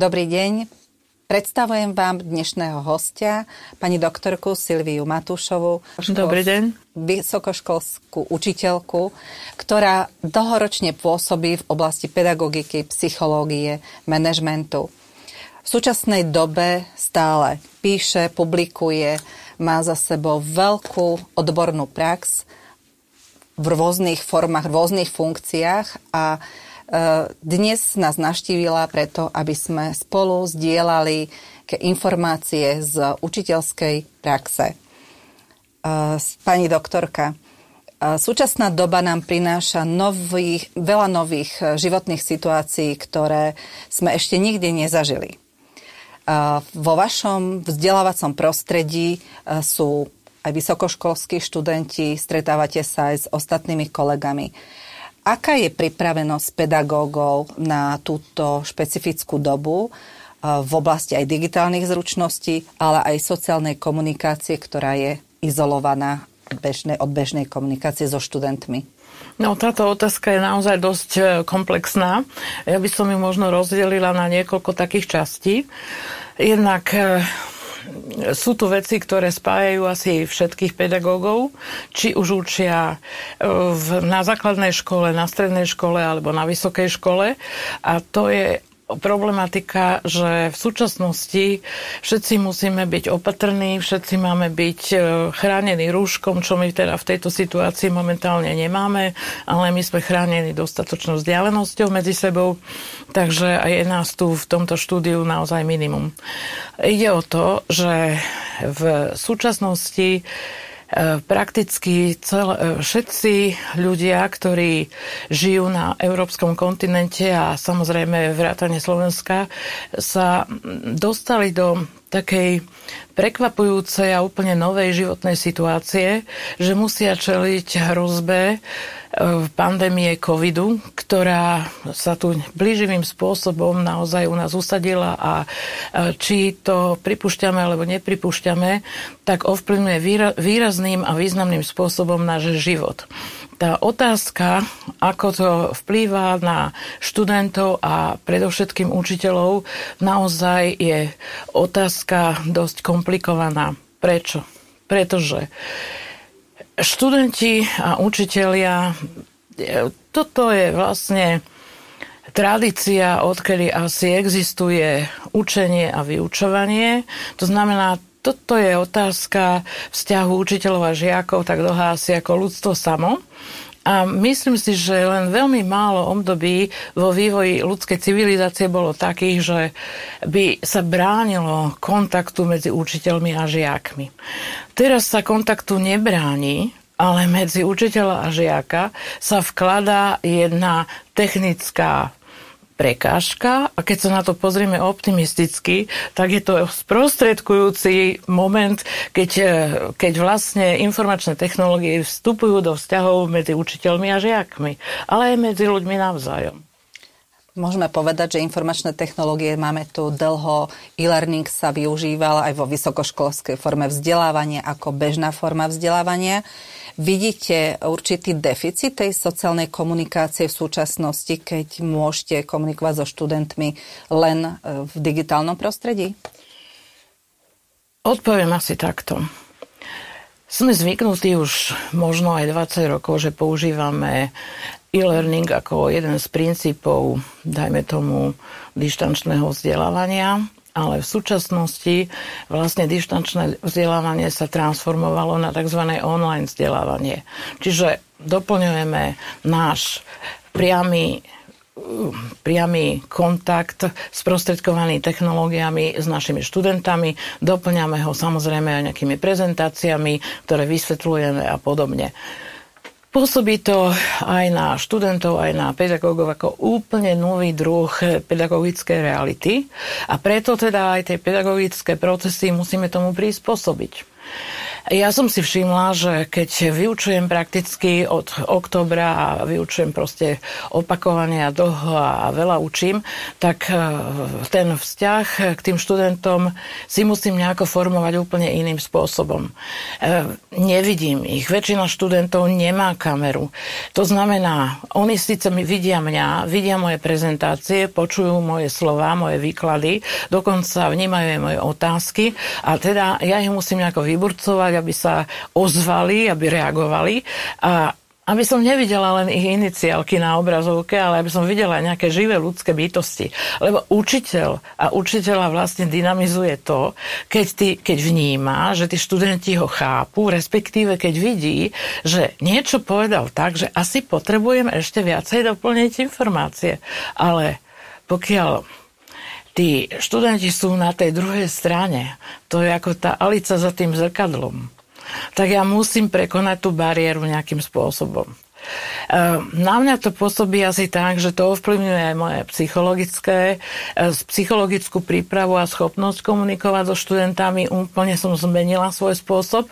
Dobrý deň. Predstavujem vám dnešného hostia, pani doktorku Silviu Matúšovu. Dobrý deň. Vysokoškolskú učiteľku, ktorá dlhoročne pôsobí v oblasti pedagogiky, psychológie, manažmentu. V súčasnej dobe stále píše, publikuje, má za sebou veľkú odbornú prax v rôznych formách, v rôznych funkciách a dnes nás naštívila preto, aby sme spolu zdieľali informácie z učiteľskej praxe. Pani doktorka, súčasná doba nám prináša nových, veľa nových životných situácií, ktoré sme ešte nikdy nezažili. Vo vašom vzdelávacom prostredí sú aj vysokoškolskí študenti, stretávate sa aj s ostatnými kolegami. Aká je pripravenosť pedagógov na túto špecifickú dobu eh, v oblasti aj digitálnych zručností, ale aj sociálnej komunikácie, ktorá je izolovaná bežnej, od bežnej komunikácie so študentmi? No táto otázka je naozaj dosť eh, komplexná. Ja by som ju možno rozdelila na niekoľko takých častí. Jednak eh, sú tu veci, ktoré spájajú asi všetkých pedagógov, či už učia e, v, na základnej škole, na strednej škole alebo na vysokej škole. A to je problematika, že v súčasnosti všetci musíme byť opatrní, všetci máme byť e, chránení rúškom, čo my teda v tejto situácii momentálne nemáme, ale my sme chránení dostatočnou vzdialenosťou medzi sebou, takže aj je nás tu v tomto štúdiu naozaj minimum. Ide o to, že v súčasnosti prakticky cel, e, všetci ľudia, ktorí žijú na európskom kontinente a samozrejme vrátane Slovenska, sa dostali do takej prekvapujúcej a úplne novej životnej situácie, že musia čeliť hrozbe pandémie covidu, ktorá sa tu blíživým spôsobom naozaj u nás usadila a či to pripúšťame alebo nepripúšťame, tak ovplyvňuje výrazným a významným spôsobom náš život tá otázka, ako to vplýva na študentov a predovšetkým učiteľov, naozaj je otázka dosť komplikovaná. Prečo? Pretože študenti a učitelia, toto je vlastne tradícia, odkedy asi existuje učenie a vyučovanie. To znamená, toto je otázka vzťahu učiteľov a žiakov tak dlhá asi ako ľudstvo samo. A myslím si, že len veľmi málo období vo vývoji ľudskej civilizácie bolo takých, že by sa bránilo kontaktu medzi učiteľmi a žiakmi. Teraz sa kontaktu nebráni, ale medzi učiteľa a žiaka sa vkladá jedna technická prekážka a keď sa na to pozrieme optimisticky, tak je to sprostredkujúci moment, keď, e, keď vlastne informačné technológie vstupujú do vzťahov medzi učiteľmi a žiakmi, ale aj medzi ľuďmi navzájom. Môžeme povedať, že informačné technológie máme tu dlho. E-learning sa využíval aj vo vysokoškolskej forme vzdelávania ako bežná forma vzdelávania. Vidíte určitý deficit tej sociálnej komunikácie v súčasnosti, keď môžete komunikovať so študentmi len e, v digitálnom prostredí? Odpoviem asi takto. Sme zvyknutí už možno aj 20 rokov, že používame e-learning ako jeden z princípov, dajme tomu, dištančného vzdelávania ale v súčasnosti vlastne dištančné vzdelávanie sa transformovalo na tzv. online vzdelávanie. Čiže doplňujeme náš priamy priamy kontakt sprostredkovaný technológiami s našimi študentami, doplňame ho samozrejme aj nejakými prezentáciami, ktoré vysvetľujeme a podobne. Pôsobí to aj na študentov, aj na pedagógov ako úplne nový druh pedagogickej reality a preto teda aj tie pedagogické procesy musíme tomu prispôsobiť. Ja som si všimla, že keď vyučujem prakticky od oktobra a vyučujem proste opakovanie a dlho a veľa učím, tak e, ten vzťah k tým študentom si musím nejako formovať úplne iným spôsobom. E, nevidím ich. Väčšina študentov nemá kameru. To znamená, oni síce vidia mňa, vidia moje prezentácie, počujú moje slova, moje výklady, dokonca vnímajú aj moje otázky a teda ja ich musím nejako vyburcovať, aby sa ozvali, aby reagovali a aby som nevidela len ich iniciálky na obrazovke, ale aby som videla nejaké živé ľudské bytosti. Lebo učiteľ a učiteľa vlastne dynamizuje to, keď, ty, keď vníma, že tí študenti ho chápu, respektíve keď vidí, že niečo povedal tak, že asi potrebujem ešte viacej doplniť informácie. Ale pokiaľ tí študenti sú na tej druhej strane, to je ako tá Alica za tým zrkadlom tak ja musím prekonať tú bariéru nejakým spôsobom. Ehm, na mňa to pôsobí asi tak, že to ovplyvňuje aj moje psychologické, e, psychologickú prípravu a schopnosť komunikovať so študentami. Úplne som zmenila svoj spôsob.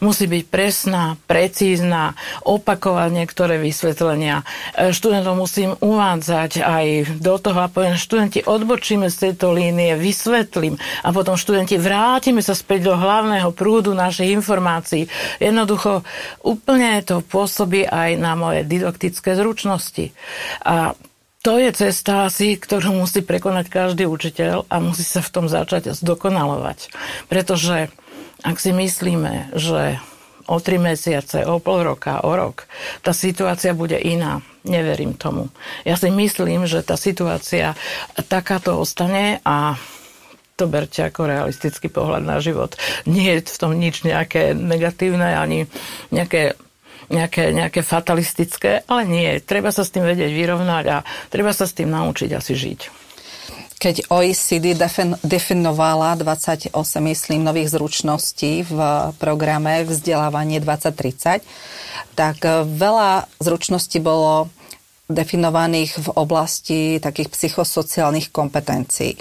Musí byť presná, precízna, opakovať niektoré vysvetlenia. E, študentov musím uvádzať aj do toho a poviem, študenti, odbočíme z tejto línie, vysvetlím a potom študenti vrátime sa späť do hlavného prúdu našich informácií. Jednoducho úplne to pôsobí aj na moje didaktické zručnosti. A to je cesta asi, ktorú musí prekonať každý učiteľ a musí sa v tom začať zdokonalovať. Pretože ak si myslíme, že o tri mesiace, o pol roka, o rok, tá situácia bude iná. Neverím tomu. Ja si myslím, že tá situácia takáto ostane a to berte ako realistický pohľad na život. Nie je v tom nič nejaké negatívne ani nejaké nejaké, nejaké fatalistické, ale nie. Treba sa s tým vedieť vyrovnať a treba sa s tým naučiť asi žiť. Keď OECD definovala 28, myslím, nových zručností v programe Vzdelávanie 2030, tak veľa zručností bolo definovaných v oblasti takých psychosociálnych kompetencií.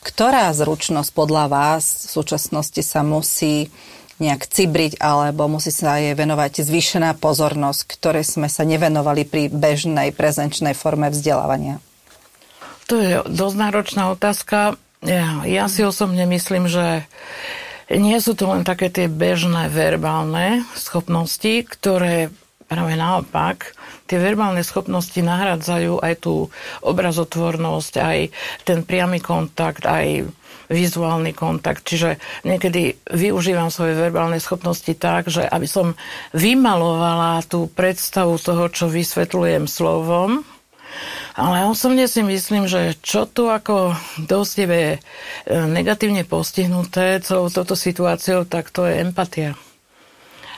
Ktorá zručnosť podľa vás v súčasnosti sa musí nejak cibriť, alebo musí sa jej venovať zvýšená pozornosť, ktoré sme sa nevenovali pri bežnej prezenčnej forme vzdelávania? To je dosť náročná otázka. Ja, ja si osobne myslím, že nie sú to len také tie bežné verbálne schopnosti, ktoré práve naopak, tie verbálne schopnosti nahradzajú aj tú obrazotvornosť, aj ten priamy kontakt, aj vizuálny kontakt. Čiže niekedy využívam svoje verbálne schopnosti tak, že aby som vymalovala tú predstavu toho, čo vysvetľujem slovom, ale osobne si myslím, že čo tu ako dosť je e, negatívne postihnuté celou touto situáciou, tak to je empatia.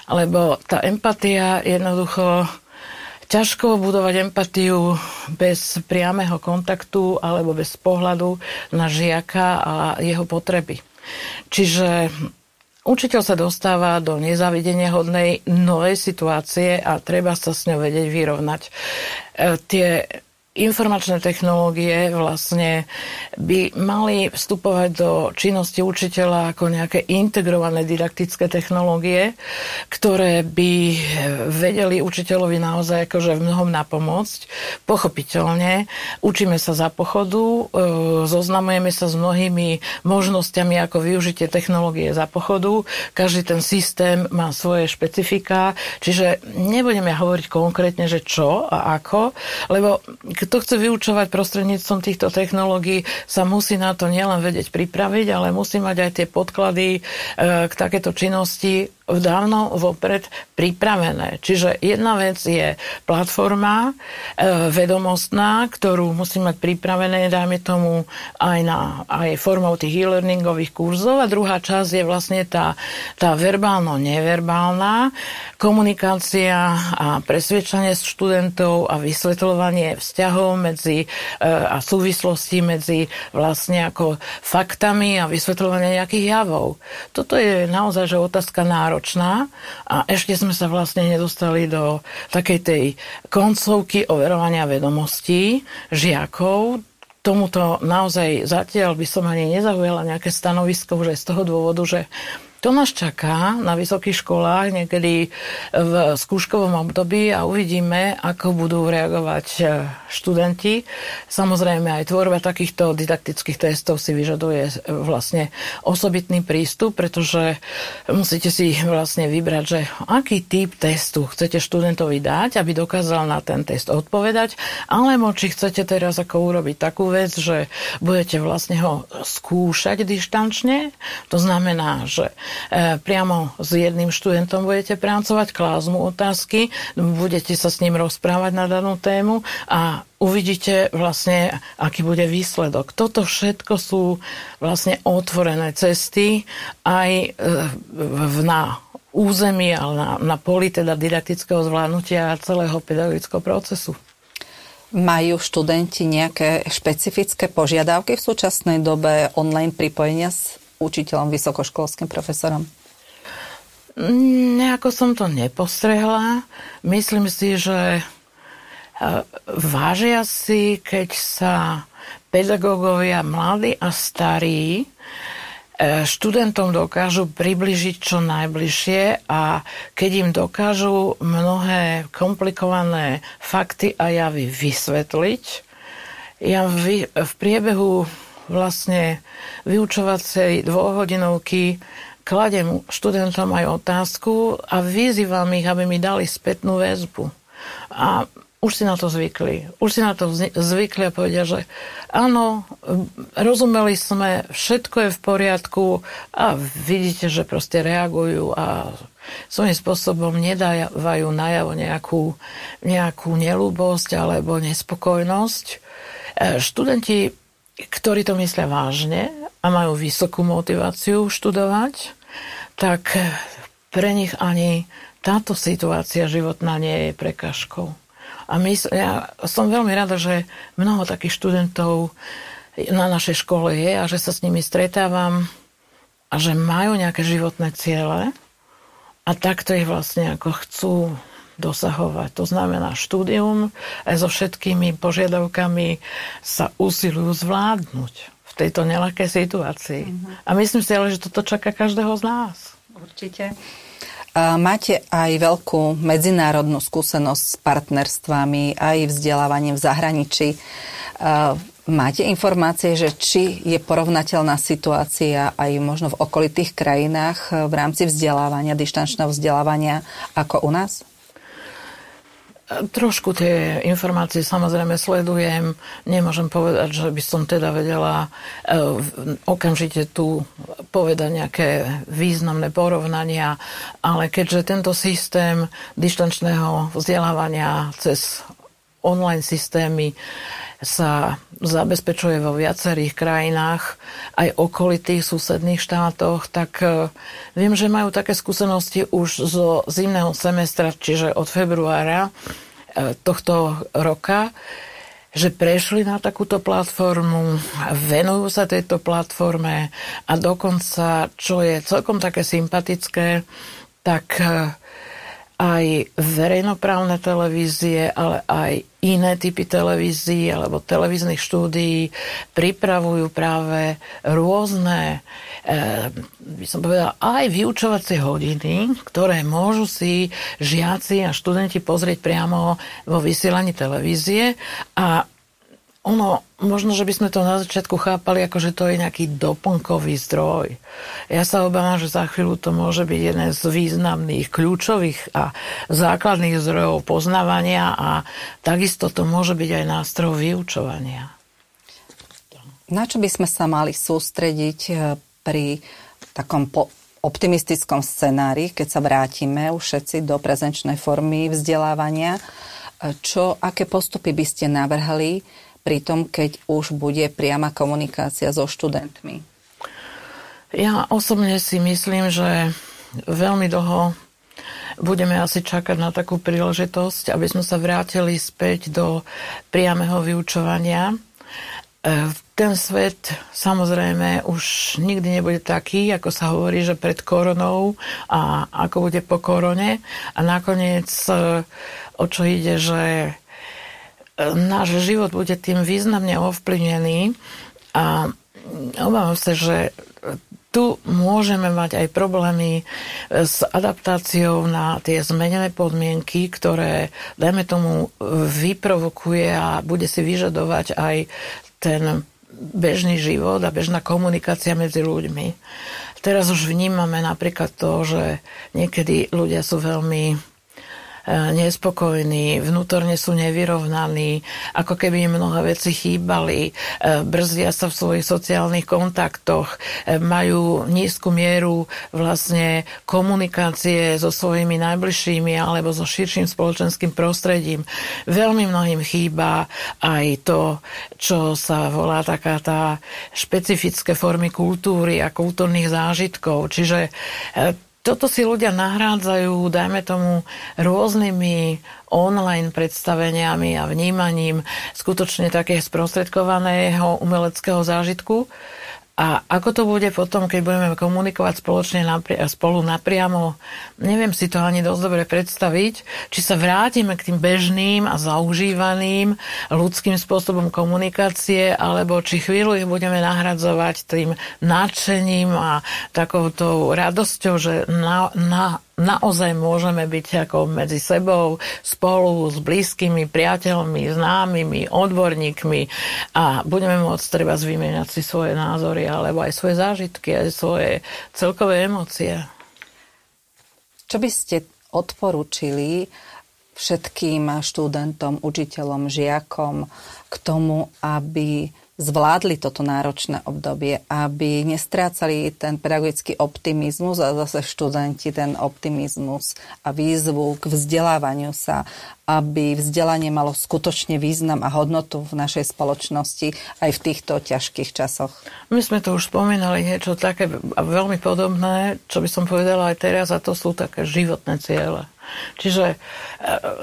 Lebo tá empatia jednoducho ťažko budovať empatiu bez priameho kontaktu alebo bez pohľadu na žiaka a jeho potreby. Čiže učiteľ sa dostáva do nezavidenia hodnej novej situácie a treba sa s ňou vedieť vyrovnať. E, tie informačné technológie vlastne by mali vstupovať do činnosti učiteľa ako nejaké integrované didaktické technológie, ktoré by vedeli učiteľovi naozaj akože v mnohom napomôcť. Pochopiteľne, učíme sa za pochodu, e, zoznamujeme sa s mnohými možnosťami, ako využitie technológie za pochodu. Každý ten systém má svoje špecifika, čiže nebudeme hovoriť konkrétne, že čo a ako, lebo kto chce vyučovať prostredníctvom týchto technológií, sa musí na to nielen vedieť pripraviť, ale musí mať aj tie podklady e, k takéto činnosti dávno vopred pripravené. Čiže jedna vec je platforma e, vedomostná, ktorú musí mať pripravené, dajme tomu, aj, na, aj formou tých e-learningových kurzov a druhá časť je vlastne tá, tá verbálno-neverbálna komunikácia a presvedčanie študentov a vysvetľovanie vzťahov medzi e, a súvislosti medzi vlastne ako faktami a vysvetľovanie nejakých javov. Toto je naozaj že otázka náročná náročná a ešte sme sa vlastne nedostali do takej tej koncovky overovania vedomostí žiakov, tomuto naozaj zatiaľ by som ani nezaujala nejaké stanovisko aj z toho dôvodu, že to nás čaká na vysokých školách niekedy v skúškovom období a uvidíme, ako budú reagovať e, študenti. Samozrejme aj tvorba takýchto didaktických testov si vyžaduje e, vlastne osobitný prístup, pretože musíte si vlastne vybrať, že aký typ testu chcete študentovi dať, aby dokázal na ten test odpovedať, alebo či chcete teraz ako urobiť takú vec, že budete vlastne ho skúšať dištančne. To znamená, že priamo s jedným študentom budete pracovať, klásť mu otázky, budete sa s ním rozprávať na danú tému a uvidíte vlastne, aký bude výsledok. Toto všetko sú vlastne otvorené cesty aj e, na území, ale na, na poli teda didaktického zvládnutia celého pedagogického procesu. Majú študenti nejaké špecifické požiadavky v súčasnej dobe online pripojenia učiteľom, vysokoškolským profesorom? Nejako som to nepostrehla. Myslím si, že e, vážia si, keď sa pedagógovia mladí a starí e, študentom dokážu približiť čo najbližšie a keď im dokážu mnohé komplikované fakty a javy vysvetliť, ja v, priebehu vlastne vyučovacej dvohodinovky kladem študentom aj otázku a vyzývam ich, aby mi dali spätnú väzbu. A už si na to zvykli. Už si na to zvykli a povedia, že áno, rozumeli sme, všetko je v poriadku a vidíte, že proste reagujú a svojím spôsobom nedávajú najavo nejakú, nejakú nelúbosť alebo nespokojnosť. E, študenti ktorí to myslia vážne a majú vysokú motiváciu študovať, tak pre nich ani táto situácia životná nie je prekažkou. A my, ja som veľmi rada, že mnoho takých študentov na našej škole je a že sa s nimi stretávam a že majú nejaké životné ciele a takto ich vlastne ako chcú dosahovať. To znamená, štúdium aj so všetkými požiadavkami sa usilujú zvládnuť v tejto nelakej situácii. Mm-hmm. A myslím si ale, že toto čaká každého z nás. Určite. Máte aj veľkú medzinárodnú skúsenosť s partnerstvami, aj vzdelávaním v zahraničí. Máte informácie, že či je porovnateľná situácia aj možno v okolitých krajinách v rámci vzdelávania, dištančného vzdelávania ako u nás? Trošku tie informácie samozrejme sledujem. Nemôžem povedať, že by som teda vedela uh, okamžite tu povedať nejaké významné porovnania, ale keďže tento systém dištančného vzdelávania cez online systémy sa zabezpečuje vo viacerých krajinách, aj okolitých susedných štátoch, tak uh, viem, že majú také skúsenosti už zo zimného semestra, čiže od februára tohto roka, že prešli na takúto platformu, venujú sa tejto platforme a dokonca, čo je celkom také sympatické, tak e, aj verejnoprávne televízie, ale aj iné typy televízií alebo televíznych štúdií pripravujú práve rôzne Eh, by som povedala, aj vyučovacie hodiny, ktoré môžu si žiaci a študenti pozrieť priamo vo vysielaní televízie a ono, možno, že by sme to na začiatku chápali, ako že to je nejaký doplnkový zdroj. Ja sa obávam, že za chvíľu to môže byť jeden z významných, kľúčových a základných zdrojov poznávania a takisto to môže byť aj nástroj vyučovania. Na čo by sme sa mali sústrediť eh, pri takom po optimistickom scenári, keď sa vrátime už všetci do prezenčnej formy vzdelávania, čo, aké postupy by ste navrhli pri tom, keď už bude priama komunikácia so študentmi? Ja osobne si myslím, že veľmi dlho budeme asi čakať na takú príležitosť, aby sme sa vrátili späť do priameho vyučovania. E, ten svet samozrejme už nikdy nebude taký, ako sa hovorí, že pred koronou a ako bude po korone. A nakoniec e, o čo ide, že náš život bude tým významne ovplyvnený a obávam sa, že tu môžeme mať aj problémy s adaptáciou na tie zmenené podmienky, ktoré, dajme tomu, vyprovokuje a bude si vyžadovať aj ten bežný život a bežná komunikácia medzi ľuďmi. Teraz už vnímame napríklad to, že niekedy ľudia sú veľmi nespokojní, vnútorne sú nevyrovnaní, ako keby im mnohé veci chýbali, e, brzdia sa v svojich sociálnych kontaktoch, e, majú nízku mieru vlastne komunikácie so svojimi najbližšími alebo so širším spoločenským prostredím. Veľmi mnohým chýba aj to, čo sa volá taká tá špecifické formy kultúry a kultúrnych zážitkov. Čiže toto si ľudia nahrádzajú, dajme tomu, rôznymi online predstaveniami a vnímaním skutočne takého sprostredkovaného umeleckého zážitku. A ako to bude potom, keď budeme komunikovať spoločne napri- spolu napriamo, neviem si to ani dosť dobre predstaviť, či sa vrátime k tým bežným a zaužívaným ľudským spôsobom komunikácie, alebo či chvíľu ich budeme nahradzovať tým nadšením a takouto radosťou, že na, na, naozaj môžeme byť ako medzi sebou spolu s blízkymi, priateľmi, známymi, odborníkmi a budeme môcť treba zvymieňať si svoje názory alebo aj svoje zážitky, aj svoje celkové emócie. Čo by ste odporúčili všetkým študentom, učiteľom, žiakom k tomu, aby zvládli toto náročné obdobie, aby nestrácali ten pedagogický optimizmus a zase študenti ten optimizmus a výzvu k vzdelávaniu sa, aby vzdelanie malo skutočne význam a hodnotu v našej spoločnosti aj v týchto ťažkých časoch. My sme to už spomínali niečo také veľmi podobné, čo by som povedala aj teraz, a to sú také životné ciele. Čiže e,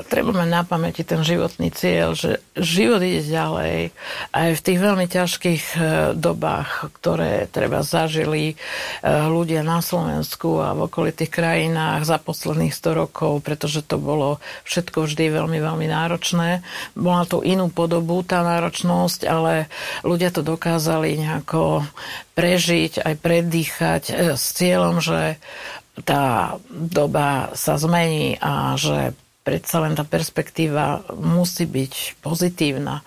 treba mať na pamäti ten životný cieľ, že život ide ďalej aj v tých veľmi ťažkých e, dobách, ktoré treba zažili e, ľudia na Slovensku a v okolitých krajinách za posledných 100 rokov, pretože to bolo všetko vždy veľmi, veľmi náročné. Bola to inú podobu tá náročnosť, ale ľudia to dokázali nejako prežiť, aj predýchať s cieľom, že tá doba sa zmení a že predsa len tá perspektíva musí byť pozitívna.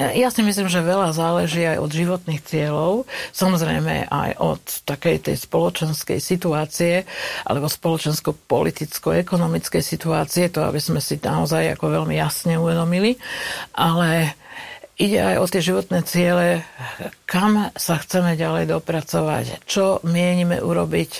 Ja si myslím, že veľa záleží aj od životných cieľov, samozrejme aj od takej tej spoločenskej situácie alebo spoločensko-politicko-ekonomickej situácie, to aby sme si naozaj ako veľmi jasne uvedomili, ale ide aj o tie životné ciele, kam sa chceme ďalej dopracovať, čo mienime urobiť,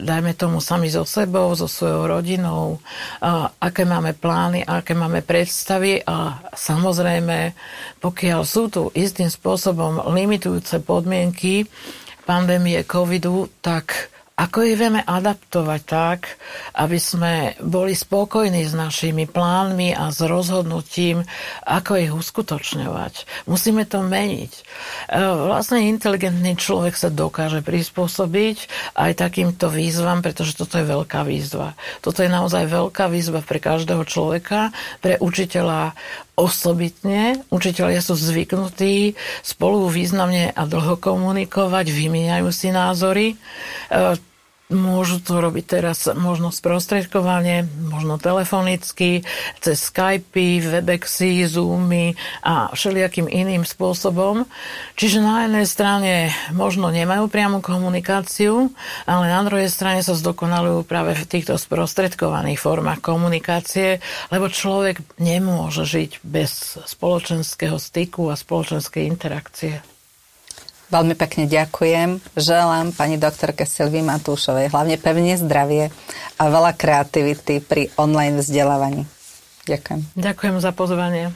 dajme tomu sami so sebou, so svojou rodinou, a aké máme plány, aké máme predstavy a samozrejme, pokiaľ sú tu istým spôsobom limitujúce podmienky pandémie covidu, tak ako ich vieme adaptovať tak, aby sme boli spokojní s našimi plánmi a s rozhodnutím, ako ich uskutočňovať. Musíme to meniť. E, vlastne inteligentný človek sa dokáže prispôsobiť aj takýmto výzvam, pretože toto je veľká výzva. Toto je naozaj veľká výzva pre každého človeka, pre učiteľa osobitne. Učiteľia sú zvyknutí spolu významne a dlho komunikovať, vymieňajú si názory. Môžu to robiť teraz možno sprostredkovanie, možno telefonicky, cez Skype, Webexy, Zoomy a všelijakým iným spôsobom. Čiže na jednej strane možno nemajú priamu komunikáciu, ale na druhej strane sa zdokonalujú práve v týchto sprostredkovaných formách komunikácie, lebo človek nemôže žiť bez spoločenského styku a spoločenskej interakcie. Veľmi pekne ďakujem. Želám pani doktorke Silvii Matúšovej hlavne pevne zdravie a veľa kreativity pri online vzdelávaní. Ďakujem. Ďakujem za pozvanie.